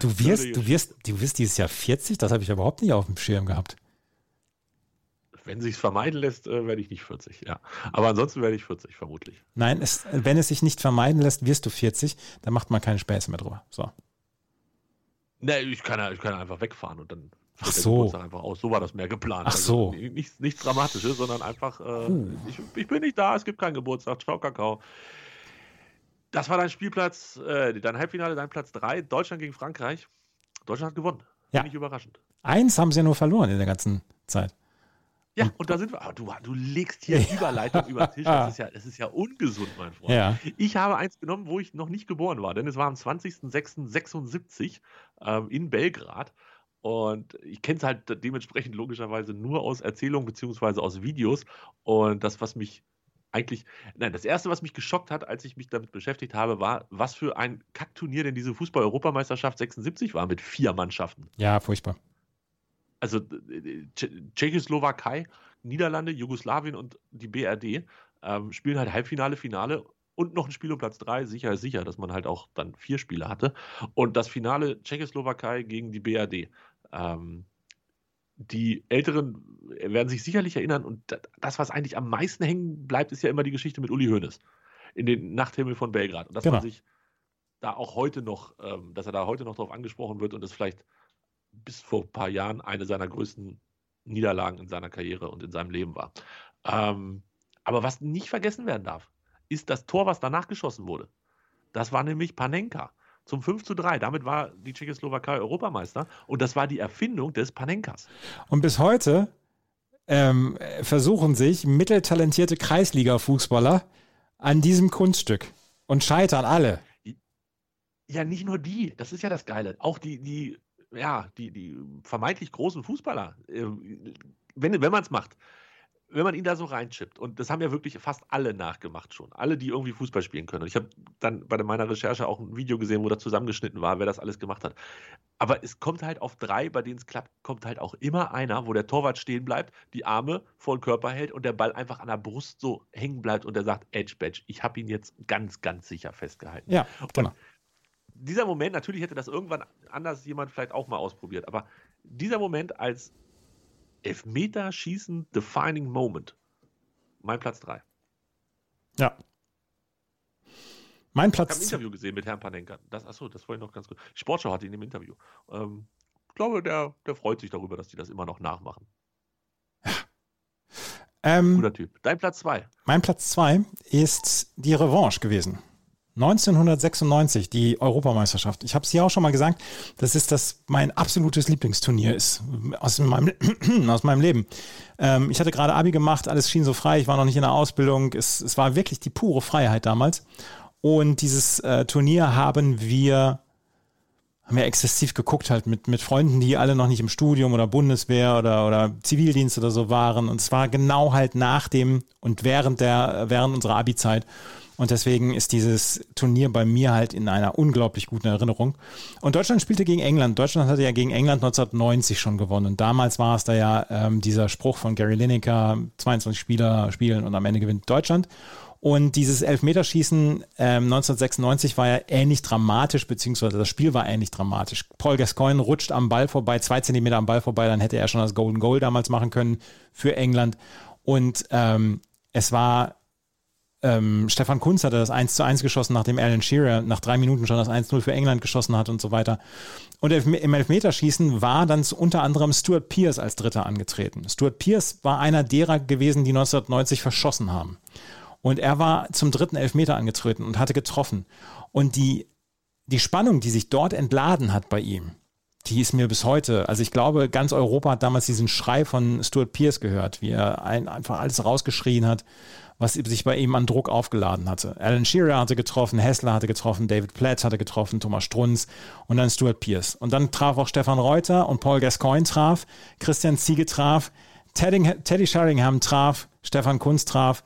Du wirst, du wirst, du wirst dieses Jahr 40? Das habe ich überhaupt nicht auf dem Schirm gehabt. Wenn sich vermeiden lässt, äh, werde ich nicht 40, ja. Aber ansonsten werde ich 40, vermutlich. Nein, es, wenn es sich nicht vermeiden lässt, wirst du 40, dann macht man keine Späße mehr drüber. So. Ne, ich kann, ich kann einfach wegfahren und dann Ach so. einfach aus. So war das mehr geplant. Ach so. Also nichts, nichts Dramatisches, sondern einfach, äh, uh. ich, ich, bin nicht da, es gibt keinen Geburtstag, ciao Kakao. Das war dein Spielplatz, äh, dein Halbfinale, dein Platz 3, Deutschland gegen Frankreich. Deutschland hat gewonnen. Ja. Finde ich überraschend. Eins haben sie ja nur verloren in der ganzen Zeit. Ja, und da sind wir. Du, du legst hier ja. Überleitung über den Tisch. Das ist, ja, das ist ja ungesund, mein Freund. Ja. Ich habe eins genommen, wo ich noch nicht geboren war, denn es war am 20.06.76 ähm, in Belgrad. Und ich kenne es halt dementsprechend logischerweise nur aus Erzählungen beziehungsweise aus Videos. Und das, was mich eigentlich, nein, das erste, was mich geschockt hat, als ich mich damit beschäftigt habe, war, was für ein Kackturnier denn diese Fußball-Europameisterschaft 76 war mit vier Mannschaften. Ja, furchtbar. Also Tschechoslowakei, Niederlande, Jugoslawien und die BRD ähm, spielen halt Halbfinale, Finale und noch ein Spiel um Platz drei. Sicher ist sicher, dass man halt auch dann vier Spiele hatte. Und das Finale Tschechoslowakei gegen die BRD. Ähm, die Älteren werden sich sicherlich erinnern und das, was eigentlich am meisten hängen bleibt, ist ja immer die Geschichte mit Uli Hoeneß in den Nachthimmel von Belgrad. Und dass genau. man sich da auch heute noch, ähm, dass er da heute noch darauf angesprochen wird und das vielleicht bis vor ein paar Jahren eine seiner größten Niederlagen in seiner Karriere und in seinem Leben war. Ähm, aber was nicht vergessen werden darf, ist das Tor, was danach geschossen wurde. Das war nämlich Panenka zum 5 zu 3. Damit war die Tschechoslowakei Europameister und das war die Erfindung des Panenkas. Und bis heute ähm, versuchen sich mitteltalentierte Kreisliga-Fußballer an diesem Kunststück und scheitern alle. Ja, nicht nur die, das ist ja das Geile. Auch die, die, ja, die, die vermeintlich großen Fußballer, äh, wenn, wenn man es macht, wenn man ihn da so reinchippt, und das haben ja wirklich fast alle nachgemacht schon, alle, die irgendwie Fußball spielen können. Und ich habe dann bei meiner Recherche auch ein Video gesehen, wo da zusammengeschnitten war, wer das alles gemacht hat. Aber es kommt halt auf drei, bei denen es klappt, kommt halt auch immer einer, wo der Torwart stehen bleibt, die Arme vor den Körper hält und der Ball einfach an der Brust so hängen bleibt und der sagt, Edge Badge, ich habe ihn jetzt ganz, ganz sicher festgehalten. Ja, genau. Und dieser Moment, natürlich hätte das irgendwann anders jemand vielleicht auch mal ausprobiert, aber dieser Moment als Elfmeterschießen Defining Moment. Mein Platz 3. Ja. Mein Platz. Ich habe ein Interview gesehen mit Herrn Panenka. Das, achso, das wollte ich noch ganz kurz. Sportschau hatte ihn im Interview. Ähm, ich glaube, der, der freut sich darüber, dass die das immer noch nachmachen. Ja. Ähm, Guter Typ. Dein Platz 2. Mein Platz 2 ist die Revanche gewesen. 1996, die Europameisterschaft. Ich habe es hier auch schon mal gesagt, das ist das mein absolutes Lieblingsturnier ist aus meinem, aus meinem Leben. Ähm, ich hatte gerade Abi gemacht, alles schien so frei, ich war noch nicht in der Ausbildung. Es, es war wirklich die pure Freiheit damals. Und dieses äh, Turnier haben wir haben wir exzessiv geguckt halt mit, mit Freunden, die alle noch nicht im Studium oder Bundeswehr oder, oder Zivildienst oder so waren. Und es war genau halt nach dem und während der, während unserer Abi-Zeit. Und deswegen ist dieses Turnier bei mir halt in einer unglaublich guten Erinnerung. Und Deutschland spielte gegen England. Deutschland hatte ja gegen England 1990 schon gewonnen. Und damals war es da ja ähm, dieser Spruch von Gary Lineker, 22 Spieler spielen und am Ende gewinnt Deutschland. Und dieses Elfmeterschießen ähm, 1996 war ja ähnlich dramatisch, beziehungsweise das Spiel war ähnlich dramatisch. Paul Gascoigne rutscht am Ball vorbei, zwei Zentimeter am Ball vorbei, dann hätte er schon das Golden Goal damals machen können für England. Und ähm, es war ähm, Stefan Kunz hatte das 1 zu 1 geschossen, nachdem Alan Shearer nach drei Minuten schon das 1-0 für England geschossen hat und so weiter. Und im Elfmeterschießen war dann unter anderem Stuart Pierce als Dritter angetreten. Stuart Pierce war einer derer gewesen, die 1990 verschossen haben. Und er war zum dritten Elfmeter angetreten und hatte getroffen. Und die, die Spannung, die sich dort entladen hat bei ihm, die ist mir bis heute, also ich glaube, ganz Europa hat damals diesen Schrei von Stuart Pierce gehört, wie er ein, einfach alles rausgeschrien hat, was sich bei ihm an Druck aufgeladen hatte. Alan Shearer hatte getroffen, Hessler hatte getroffen, David Platt hatte getroffen, Thomas Strunz und dann Stuart Pierce. Und dann traf auch Stefan Reuter und Paul Gascoigne traf, Christian Ziege traf, Teddy, Teddy Sheringham traf, Stefan Kunz traf.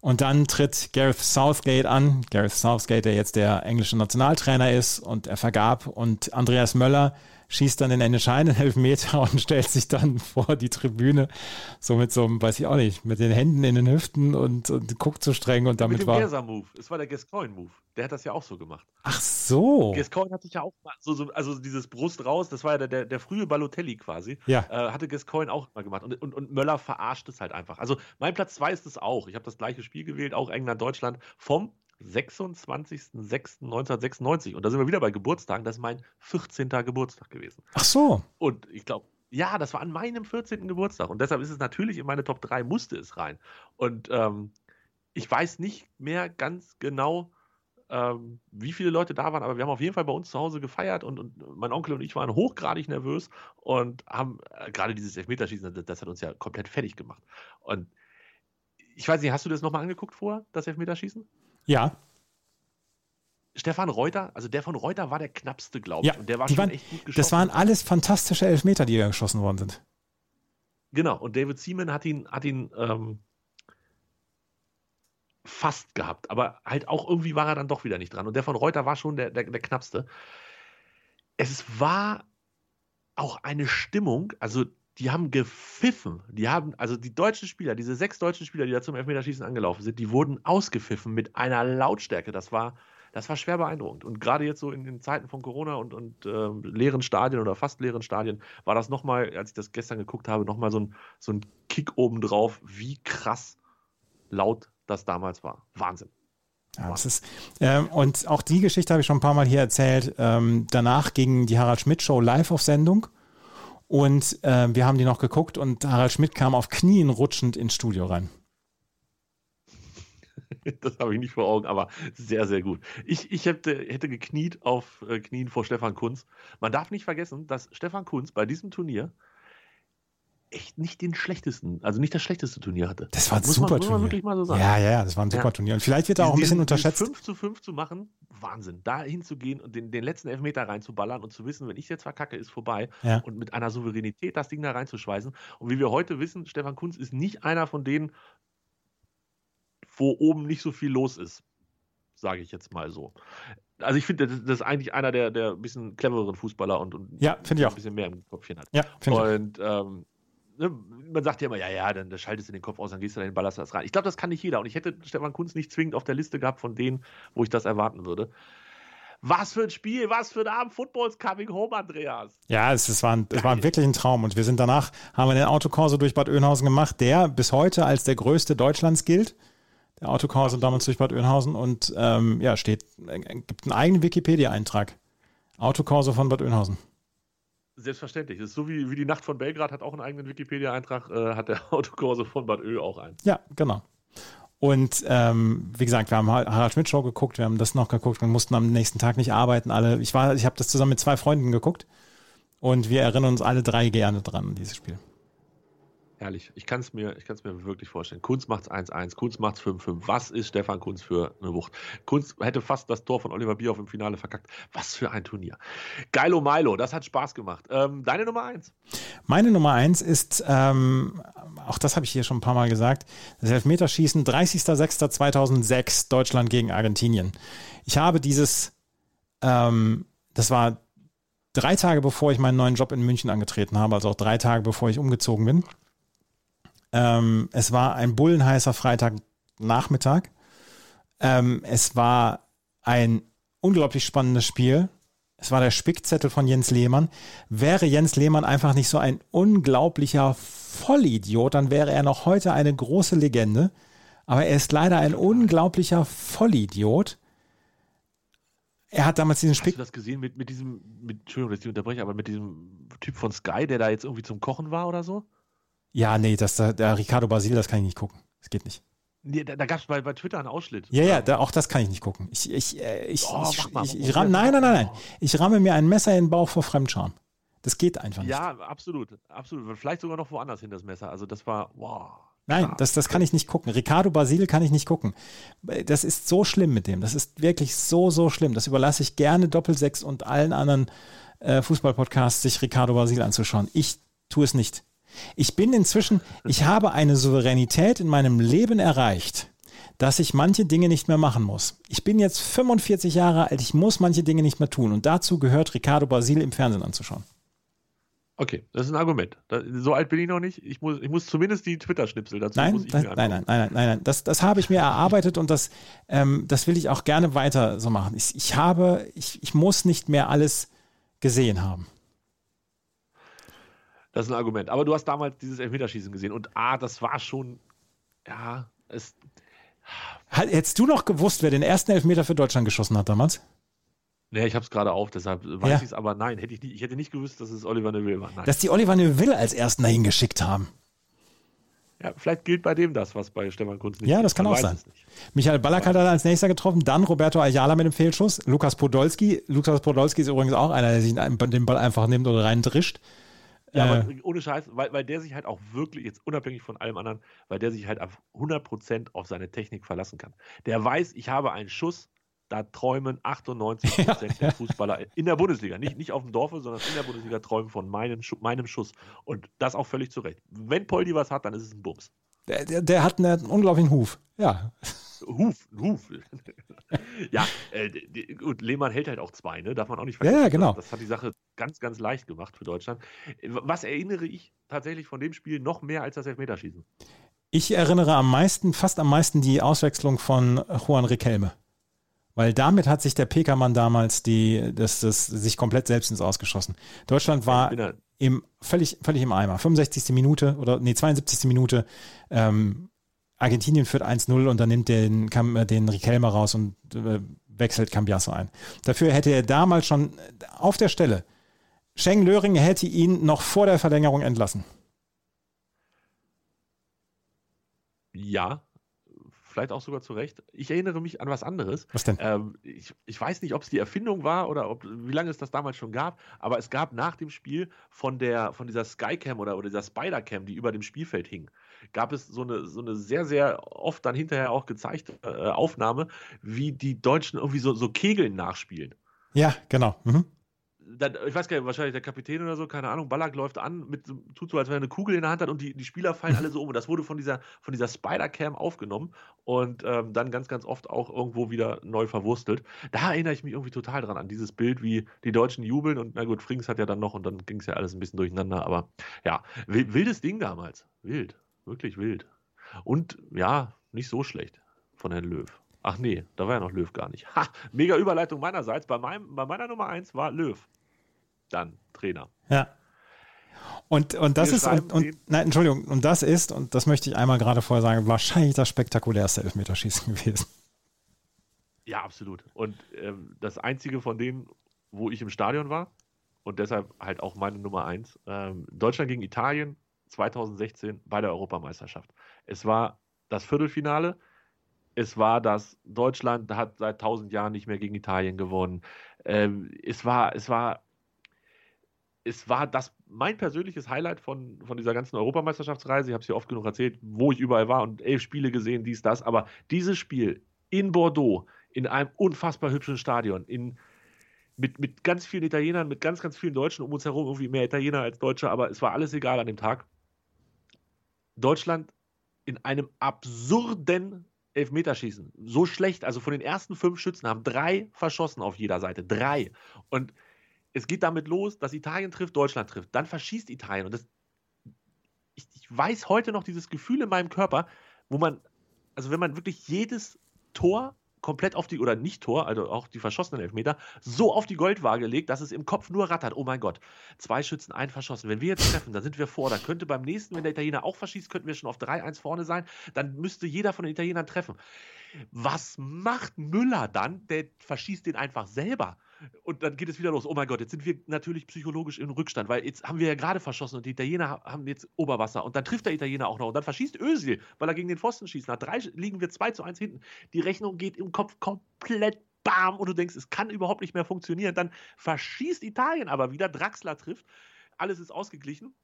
Und dann tritt Gareth Southgate an. Gareth Southgate, der jetzt der englische Nationaltrainer ist und er vergab. Und Andreas Möller schießt dann den entscheidenden Elfmeter und stellt sich dann vor die Tribüne, so mit so einem, weiß ich auch nicht, mit den Händen in den Hüften und, und guckt so streng und damit mit dem war. Gersa-Move. Es war der Gascoigne-Move. Der hat das ja auch so gemacht. Ach so. Gascoigne hat sich ja auch mal so, so, also dieses Brust raus, das war ja der, der, der frühe Balotelli quasi. Ja. Äh, hatte Gascoigne auch mal gemacht. Und, und, und Möller verarscht es halt einfach. Also mein Platz 2 ist es auch. Ich habe das gleiche Spiel gewählt, auch England-Deutschland, vom 26.06.1996. Und da sind wir wieder bei Geburtstagen. Das ist mein 14. Geburtstag gewesen. Ach so. Und ich glaube, ja, das war an meinem 14. Geburtstag. Und deshalb ist es natürlich in meine Top 3, musste es rein. Und ähm, ich weiß nicht mehr ganz genau, ähm, wie viele Leute da waren, aber wir haben auf jeden Fall bei uns zu Hause gefeiert und, und mein Onkel und ich waren hochgradig nervös und haben äh, gerade dieses Elfmeterschießen, das, das, hat uns ja komplett fertig gemacht. Und ich weiß nicht, hast du das nochmal angeguckt vor, das Elfmeterschießen? Ja. Stefan Reuter, also der von Reuter war der knappste, glaube ich. Ja, und der war schon waren, echt gut geschossen. das waren alles fantastische Elfmeter, die da geschossen worden sind. Genau, und David Seaman hat ihn, hat ihn ähm, fast gehabt, aber halt auch irgendwie war er dann doch wieder nicht dran. Und der von Reuter war schon der, der, der knappste. Es war auch eine Stimmung, also die haben gepfiffen. Die haben, also die deutschen Spieler, diese sechs deutschen Spieler, die da zum Elfmeterschießen angelaufen sind, die wurden ausgepfiffen mit einer Lautstärke. Das war, das war schwer beeindruckend. Und gerade jetzt so in den Zeiten von Corona und, und äh, leeren Stadien oder fast leeren Stadien war das nochmal, als ich das gestern geguckt habe, nochmal so ein, so ein Kick obendrauf, wie krass laut das damals war. Wahnsinn. Ja, das ist, ähm, und auch die Geschichte habe ich schon ein paar Mal hier erzählt. Ähm, danach ging die Harald Schmidt Show live auf Sendung und äh, wir haben die noch geguckt und Harald Schmidt kam auf Knien rutschend ins Studio rein. Das habe ich nicht vor Augen, aber sehr, sehr gut. Ich, ich hätte, hätte gekniet auf äh, Knien vor Stefan Kunz. Man darf nicht vergessen, dass Stefan Kunz bei diesem Turnier echt nicht den schlechtesten, also nicht das schlechteste Turnier hatte. Das war ein muss super man, muss man Turnier. wirklich mal so sagen. Ja, ja, ja, das war ein super Ja. Turnier. Und vielleicht wird er auch ein bisschen unterschätzt. 5 zu 5 zu machen, Wahnsinn. Da hinzugehen und den, den letzten Elfmeter reinzuballern und zu wissen, wenn ich jetzt verkacke, ist vorbei. Ja. Und mit einer Souveränität das Ding da reinzuschweißen. Und wie wir heute wissen, Stefan Kunz ist nicht einer von denen, wo oben nicht so viel los ist. Sage ich jetzt mal so. Also ich finde, das, ist eigentlich einer der, der ein bisschen clevereren Fußballer und, und Ja, ein bisschen mehr im Kopfchen hat. Ja, finde ich. auch. Und ähm, ne, man sagt ja immer, ja, ja, dann, schaltest du den Kopf aus, dann gehst du da den ballerst das rein. Ich glaube, das kann nicht jeder. Und ich hätte Stefan Kunz nicht zwingend auf der Liste gehabt von denen, wo ich das erwarten würde. Was für ein Spiel, was für ein Abend. Football's coming home, Andreas. Ja, es, es, war ein, es war wirklich ein Traum. Und wir sind danach, haben wir den Autokorso durch Bad Oeynhausen gemacht, der bis heute als der größte Deutschlands gilt. Der Autokorso damals durch Bad Oeynhausen und ähm, ja, steht, äh, gibt einen eigenen Wikipedia-Eintrag. Autokorso von Bad Oeynhausen. Selbstverständlich. Das ist so wie, wie die Nacht von Belgrad hat auch einen eigenen Wikipedia-Eintrag, äh, hat der Autokurse von Bad Ö auch einen. Ja, genau. Und ähm, wie gesagt, wir haben Har- Harald Schmidt Show geguckt, wir haben das noch geguckt, wir mussten am nächsten Tag nicht arbeiten. Alle, ich war, ich habe das zusammen mit zwei Freunden geguckt und wir erinnern uns alle drei gerne dran an dieses Spiel. Herrlich. Ich kann es mir, mir wirklich vorstellen. Kunz macht's 1-1, Kunz macht's 5-5. Was ist Stefan Kunz für eine Wucht? Kunz hätte fast das Tor von Oliver Bierhoff im Finale verkackt. Was für ein Turnier. Geilo Milo, das hat Spaß gemacht. Ähm, deine Nummer 1. Meine Nummer eins ist, ähm, auch das habe ich hier schon ein paar Mal gesagt, das Elfmeterschießen 30.06.2006 Deutschland gegen Argentinien. Ich habe dieses, ähm, das war drei Tage bevor ich meinen neuen Job in München angetreten habe, also auch drei Tage bevor ich umgezogen bin. Ähm, es war ein bullenheißer Freitagnachmittag Ähm, es war ein unglaublich spannendes Spiel. Es war der Spickzettel von Jens Lehmann. Wäre Jens Lehmann einfach nicht so ein unglaublicher Vollidiot, dann wäre er noch heute eine große Legende. Aber er ist leider ein unglaublicher Vollidiot. Er hat damals diesen Spick. Hast du das gesehen mit, mit diesem, mit, Entschuldigung, dass ich unterbreche, aber mit diesem Typ von Sky, der da jetzt irgendwie zum Kochen war oder so? Ja, nee, das, der, der Ricardo Basil, das kann ich nicht gucken. Das geht nicht. Nee, da, da gab es bei, bei Twitter einen Ausschnitt. Ja, ja, da, auch das kann ich nicht gucken. Ich, ich, äh, ich, Oh, ich, mal. ich, ich ramm, nein, nein, nein, nein. Ich ramme mir ein Messer in den Bauch vor Fremdscham. Das geht einfach nicht. Ja, absolut. Absolut. Vielleicht sogar noch woanders hin, das Messer. Also das war, wow. Nein, das, das kann ich nicht gucken. Ricardo Basil kann ich nicht gucken. Das ist so schlimm mit dem. Das ist wirklich so, so schlimm. Das überlasse ich gerne Doppelsechs und allen anderen äh, Fußballpodcasts, sich Ricardo Basil anzuschauen. Ich tue es nicht. Ich bin inzwischen, ich habe eine Souveränität in meinem Leben erreicht, dass ich manche Dinge nicht mehr machen muss. Ich bin jetzt 45 Jahre alt, ich muss manche Dinge nicht mehr tun. Und dazu gehört Ricardo Basil im Fernsehen anzuschauen. Okay, das ist ein Argument. So alt bin ich noch nicht. Ich muss, ich muss zumindest die Twitter-Schnipsel dazu. Nein, muss ich das, nein, nein, nein, nein, nein. Das, das habe ich mir erarbeitet und das, ähm, das will ich auch gerne weiter so machen. Ich, ich habe, ich, ich muss nicht mehr alles gesehen haben. Das ist ein Argument. Aber du hast damals dieses Elfmeterschießen gesehen und ah, das war schon, ja, es, Hättest du noch gewusst, wer den ersten Elfmeter für Deutschland geschossen hat damals? ne, ich habe es gerade auf, deshalb weiß Ja. ich es, aber nein, hätte ich nicht, ich hätte nicht gewusst, dass es Oliver Neville war. Nein. Dass die Oliver Neuville als ersten dahin geschickt haben. ja, vielleicht gilt bei dem das, was bei Stefan Kunz nicht Ja, das kann auch sein. Michael Ballack hat er als nächster getroffen, dann Roberto Ayala mit dem Fehlschuss, Lukas Podolski. Lukas Podolski ist übrigens auch einer, der sich den Ball einfach nimmt oder reindrischt. Ja, Äh, aber ohne Scheiß, weil, weil der sich halt auch wirklich, jetzt unabhängig von allem anderen, weil der sich halt auf 100% auf seine Technik verlassen kann. Der weiß, ich habe einen Schuss, da träumen 98% der Fußballer in der Bundesliga, nicht, nicht auf dem Dorfe, sondern in der Bundesliga träumen von meinem, meinem Schuss. Und das auch völlig zu Recht. Wenn Poldi was hat, dann ist es ein Bums. der, der, der hat einen unglaublichen Huf. Ja. Huf, Huf. ja, äh, d- d- gut, Lehmann hält halt auch zwei, ne? Darf man auch nicht Ja, ja, genau. Das, das hat die Sache ganz, ganz leicht gemacht für Deutschland. Was erinnere ich tatsächlich von dem Spiel noch mehr als das Elfmeterschießen? Ich erinnere am meisten, fast am meisten die Auswechslung von Juan Riquelme. Weil damit hat sich der Pekermann damals die, das, das, sich komplett selbst ins Ausgeschossen. Deutschland war im, völlig, völlig im Eimer. 65. Minute oder nee, 72. Minute. Ähm, Argentinien führt 1-0 und dann nimmt den, äh, den Riquelme raus und äh, wechselt Cambiasso ein. Dafür hätte er damals schon auf der Stelle, Schengen Löring hätte ihn noch vor der Verlängerung entlassen. Ja, vielleicht auch sogar zu Recht. Ich erinnere mich an was anderes. Was denn? Ähm, ich, ich weiß nicht, ob es die Erfindung war oder ob, wie lange es das damals schon gab, aber es gab nach dem Spiel von, der, von dieser Skycam oder, oder dieser Spidercam, die über dem Spielfeld hing, gab es so eine, so eine sehr, sehr oft dann hinterher auch gezeigte äh, Aufnahme, wie die Deutschen irgendwie so, so Kegeln nachspielen. Ja, genau. Mhm. Dann, ich weiß gar nicht, wahrscheinlich der Kapitän oder so, keine Ahnung, Ballack läuft an, mit, tut so, als wenn er eine Kugel in der Hand hat und die, die Spieler fallen alle so um. Und das wurde von dieser, von dieser Spider-Cam aufgenommen und ähm, dann ganz, ganz oft auch irgendwo wieder neu verwurstelt. Da erinnere ich mich irgendwie total dran, an dieses Bild, wie die Deutschen jubeln und na gut, Frings hat ja dann noch und dann ging es ja alles ein bisschen durcheinander, aber ja, wi- wildes Ding damals. Wild, wirklich wild. Und ja, nicht so schlecht von Herrn Löw. Ach nee, da war ja noch Löw gar nicht. Ha, mega Überleitung meinerseits. Bei, meinem, bei meiner Nummer 1 war Löw. Dann Trainer. Ja. Und, und das Wir ist, und, und, nein, Entschuldigung, und das ist, und das möchte ich einmal gerade vorher sagen, wahrscheinlich das spektakulärste Elfmeterschießen gewesen. Ja, absolut. Und ähm, das einzige von denen, wo ich im Stadion war und deshalb halt auch meine Nummer 1, ähm, Deutschland gegen Italien 2016 bei der Europameisterschaft. Es war das Viertelfinale. Es war das Deutschland hat seit 1000 Jahren nicht mehr gegen Italien gewonnen. Ähm, es war, es war, es war das mein persönliches Highlight von, von dieser ganzen Europameisterschaftsreise. Ich habe es ja oft genug erzählt, wo ich überall war und elf Spiele gesehen, dies, das. Aber dieses Spiel in Bordeaux, in einem unfassbar hübschen Stadion, in, mit, mit ganz vielen Italienern, mit ganz, ganz vielen Deutschen um uns herum, irgendwie mehr Italiener als Deutsche, aber es war alles egal an dem Tag. Deutschland in einem absurden Elfmeterschießen. So schlecht, also von den ersten fünf Schützen haben drei verschossen auf jeder Seite. Drei. Und es geht damit los, dass Italien trifft, Deutschland trifft. Dann verschießt Italien. Und das, ich, ich weiß heute noch dieses Gefühl in meinem Körper, wo man, also wenn man wirklich jedes Tor komplett auf die, oder nicht Tor, also auch die verschossenen Elfmeter, so auf die Goldwaage legt, dass es im Kopf nur rattert. Oh mein Gott, zwei Schützen, ein verschossen. Wenn wir jetzt treffen, dann sind wir vor. Da könnte beim nächsten, wenn der Italiener auch verschießt, könnten wir schon auf 3-1 vorne sein. Dann müsste jeder von den Italienern treffen. Was macht Müller dann? Der verschießt den einfach selber. Und dann geht es wieder los. Oh mein Gott, jetzt sind wir natürlich psychologisch im Rückstand, weil jetzt haben wir ja gerade verschossen und die Italiener haben jetzt Oberwasser. Und dann trifft der Italiener auch noch. Und dann verschießt Özil, weil er gegen den Pfosten schießt. Nach drei liegen wir 2 zu 1 hinten. Die Rechnung geht im Kopf komplett bam und du denkst, es kann überhaupt nicht mehr funktionieren. Dann verschießt Italien aber wieder. Draxler trifft. Alles ist ausgeglichen.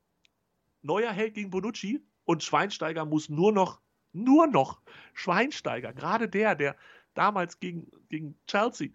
Neuer Held gegen Bonucci und Schweinsteiger muss nur noch, nur noch Schweinsteiger, gerade der, der damals gegen, gegen Chelsea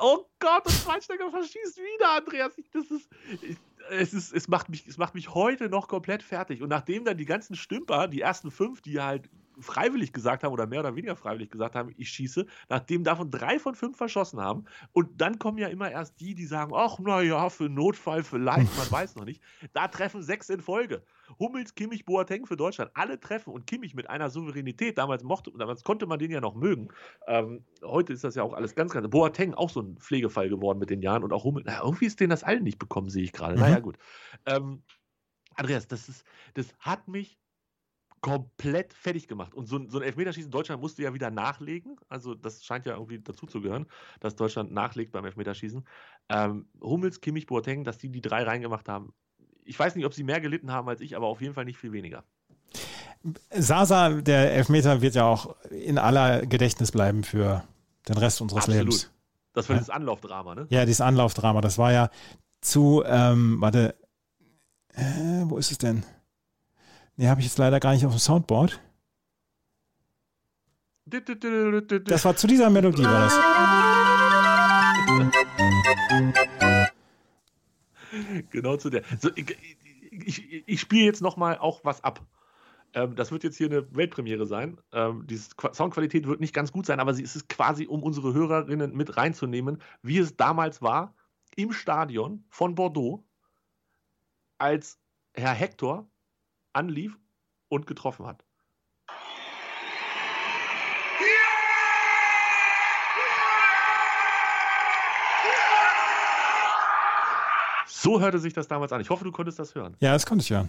Oh Gott, und Schweinsteiger verschießt wieder, Andreas. Ich, das ist, ich, es, ist, es, macht mich, es macht mich heute noch komplett fertig. Und nachdem dann die ganzen Stümper, die ersten fünf, die halt freiwillig gesagt haben oder mehr oder weniger freiwillig gesagt haben, ich schieße, nachdem davon drei von fünf verschossen haben. Und dann kommen ja immer erst die, die sagen, ach, naja, für Notfall vielleicht, man weiß noch nicht. Da treffen sechs in Folge. Hummels, Kimmich, Boateng für Deutschland, alle treffen und Kimmich mit einer Souveränität, damals mochte, damals konnte man den ja noch mögen. Ähm, heute ist das ja auch alles ganz, ganz, Boateng auch so ein Pflegefall geworden mit den Jahren und auch Hummels, na, irgendwie ist denen das allen nicht bekommen, sehe ich gerade. Mhm. Naja, gut. Ähm, Andreas, das ist, das hat mich komplett fertig gemacht. Und so, so ein Elfmeterschießen Deutschland musste ja wieder nachlegen. Also das scheint ja irgendwie dazu zu gehören, dass Deutschland nachlegt beim Elfmeterschießen. Ähm, Hummels, Kimmich, Boateng, dass die die drei reingemacht haben. Ich weiß nicht, ob sie mehr gelitten haben als ich, aber auf jeden Fall nicht viel weniger. Sasa, der Elfmeter, wird ja auch in aller Gedächtnis bleiben für den Rest unseres Absolut. Lebens. Das war ja? dieses Anlaufdrama, ne? Ja, dieses Anlaufdrama. Das war ja zu, ähm, warte, äh, wo ist es denn? Nee, habe ich jetzt leider gar nicht auf dem Soundboard. Das war zu dieser Melodie, war das. Genau zu der. So, ich, ich, ich spiele jetzt nochmal auch was ab. Ähm, das wird jetzt hier eine Weltpremiere sein. Ähm, die Soundqualität wird nicht ganz gut sein, aber sie ist es quasi, um unsere Hörerinnen mit reinzunehmen, wie es damals war im Stadion von Bordeaux, als Herr Hector anlief und getroffen hat. So hörte sich das damals an. Ich hoffe, du konntest das hören. Ja, das konnte ich hören.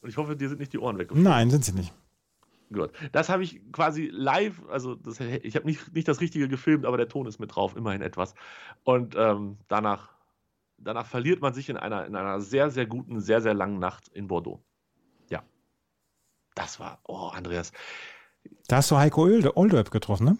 Und ich hoffe, dir sind nicht die Ohren weggefallen. Nein, sind sie nicht. Gut. Das habe ich quasi live, also das, ich habe nicht, nicht das Richtige gefilmt, aber der Ton ist mit drauf, immerhin etwas. Und ähm, danach danach verliert man sich in einer, in einer sehr, sehr guten, sehr, sehr langen Nacht in Bordeaux. Das war, oh, Andreas. Da hast du Heiko Olderb getroffen, ne?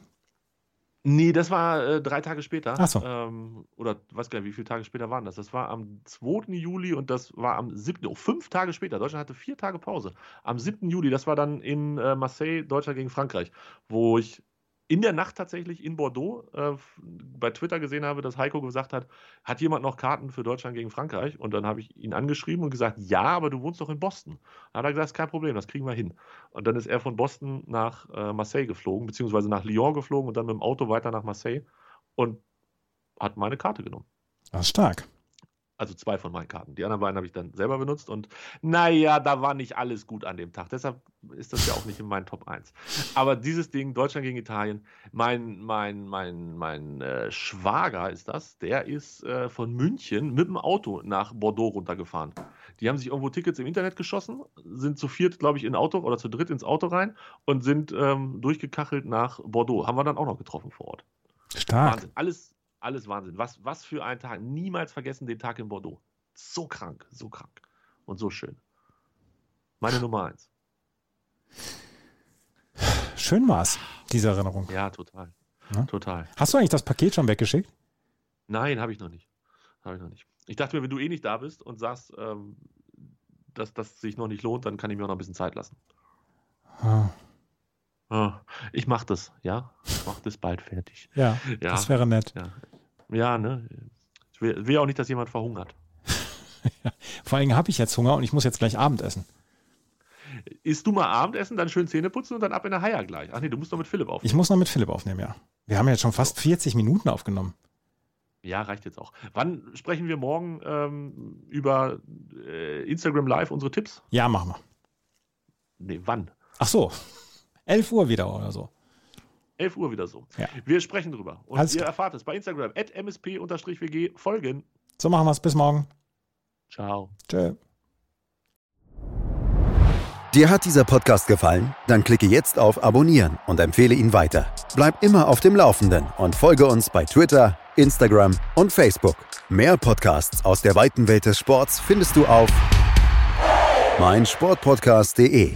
Nee, das war äh, drei Tage später. Ach so. Ähm, oder weiß gar nicht, wie viele Tage später waren das? Das war am 2. Juli und das war am 7. Oh, fünf Tage später. Deutschland hatte vier Tage Pause. Am 7. Juli, das war dann in äh, Marseille, Deutschland gegen Frankreich, wo ich in der Nacht tatsächlich in Bordeaux äh, bei Twitter gesehen habe, dass Heiko gesagt hat, hat jemand noch Karten für Deutschland gegen Frankreich? Und dann habe ich ihn angeschrieben und gesagt, ja, aber du wohnst doch in Boston. Dann hat er gesagt, kein Problem, das kriegen wir hin. Und dann ist er von Boston nach äh, Marseille geflogen, beziehungsweise nach Lyon geflogen und dann mit dem Auto weiter nach Marseille und hat meine Karte genommen. Das ist stark. Also zwei von meinen Karten. Die anderen beiden habe ich dann selber benutzt und naja, da war nicht alles gut an dem Tag. Deshalb ist das ja auch nicht in meinen Top 1. Aber dieses Ding, Deutschland gegen Italien, mein, mein, mein, mein äh, Schwager ist das, der ist äh, von München mit dem Auto nach Bordeaux runtergefahren. Die haben sich irgendwo Tickets im Internet geschossen, sind zu viert, glaube ich, in Auto oder zu dritt ins Auto rein und sind ähm, durchgekachelt nach Bordeaux. Haben wir dann auch noch getroffen vor Ort. Stark. Wahnsinn. Alles, alles Wahnsinn. Was, was für ein Tag. Niemals vergessen den Tag in Bordeaux. So krank, so krank. Und so schön. Meine Nummer eins. Schön war's, diese Erinnerung. Ja, total. Ja? Total. Hast du eigentlich das Paket schon weggeschickt? Nein, habe ich noch nicht. Habe ich noch nicht. Ich dachte mir, wenn du eh nicht da bist und sagst, ähm, dass das sich noch nicht lohnt, dann kann ich mir auch noch ein bisschen Zeit lassen. Ah. Ich mache das, ja. Ich mache das bald fertig. Ja, ja, das wäre nett. Ja, ja ne? Ich will, will auch nicht, dass jemand verhungert. Vor allem habe ich jetzt Hunger und ich muss jetzt gleich Abendessen. Isst du mal Abendessen, dann schön Zähne putzen und dann ab in der Haier gleich. Ach nee, du musst noch mit Philipp aufnehmen. Ich muss noch mit Philipp aufnehmen, ja. Wir haben jetzt schon fast 40 Minuten aufgenommen. Ja, reicht jetzt auch. Wann sprechen wir morgen ähm, über äh, Instagram Live unsere Tipps? Ja, machen wir. Nee, wann? Ach so, 11 Uhr wieder oder so. 11 Uhr wieder so. Ja. Wir sprechen drüber. Und Alles ihr klar. erfahrt es bei Instagram, at msp-wg, folgen. So machen wir es. Bis morgen. Ciao. Tschö. Dir hat dieser Podcast gefallen? Dann klicke jetzt auf Abonnieren und empfehle ihn weiter. Bleib immer auf dem Laufenden und folge uns bei Twitter, Instagram und Facebook. Mehr Podcasts aus der weiten Welt des Sports findest du auf meinsportpodcast.de.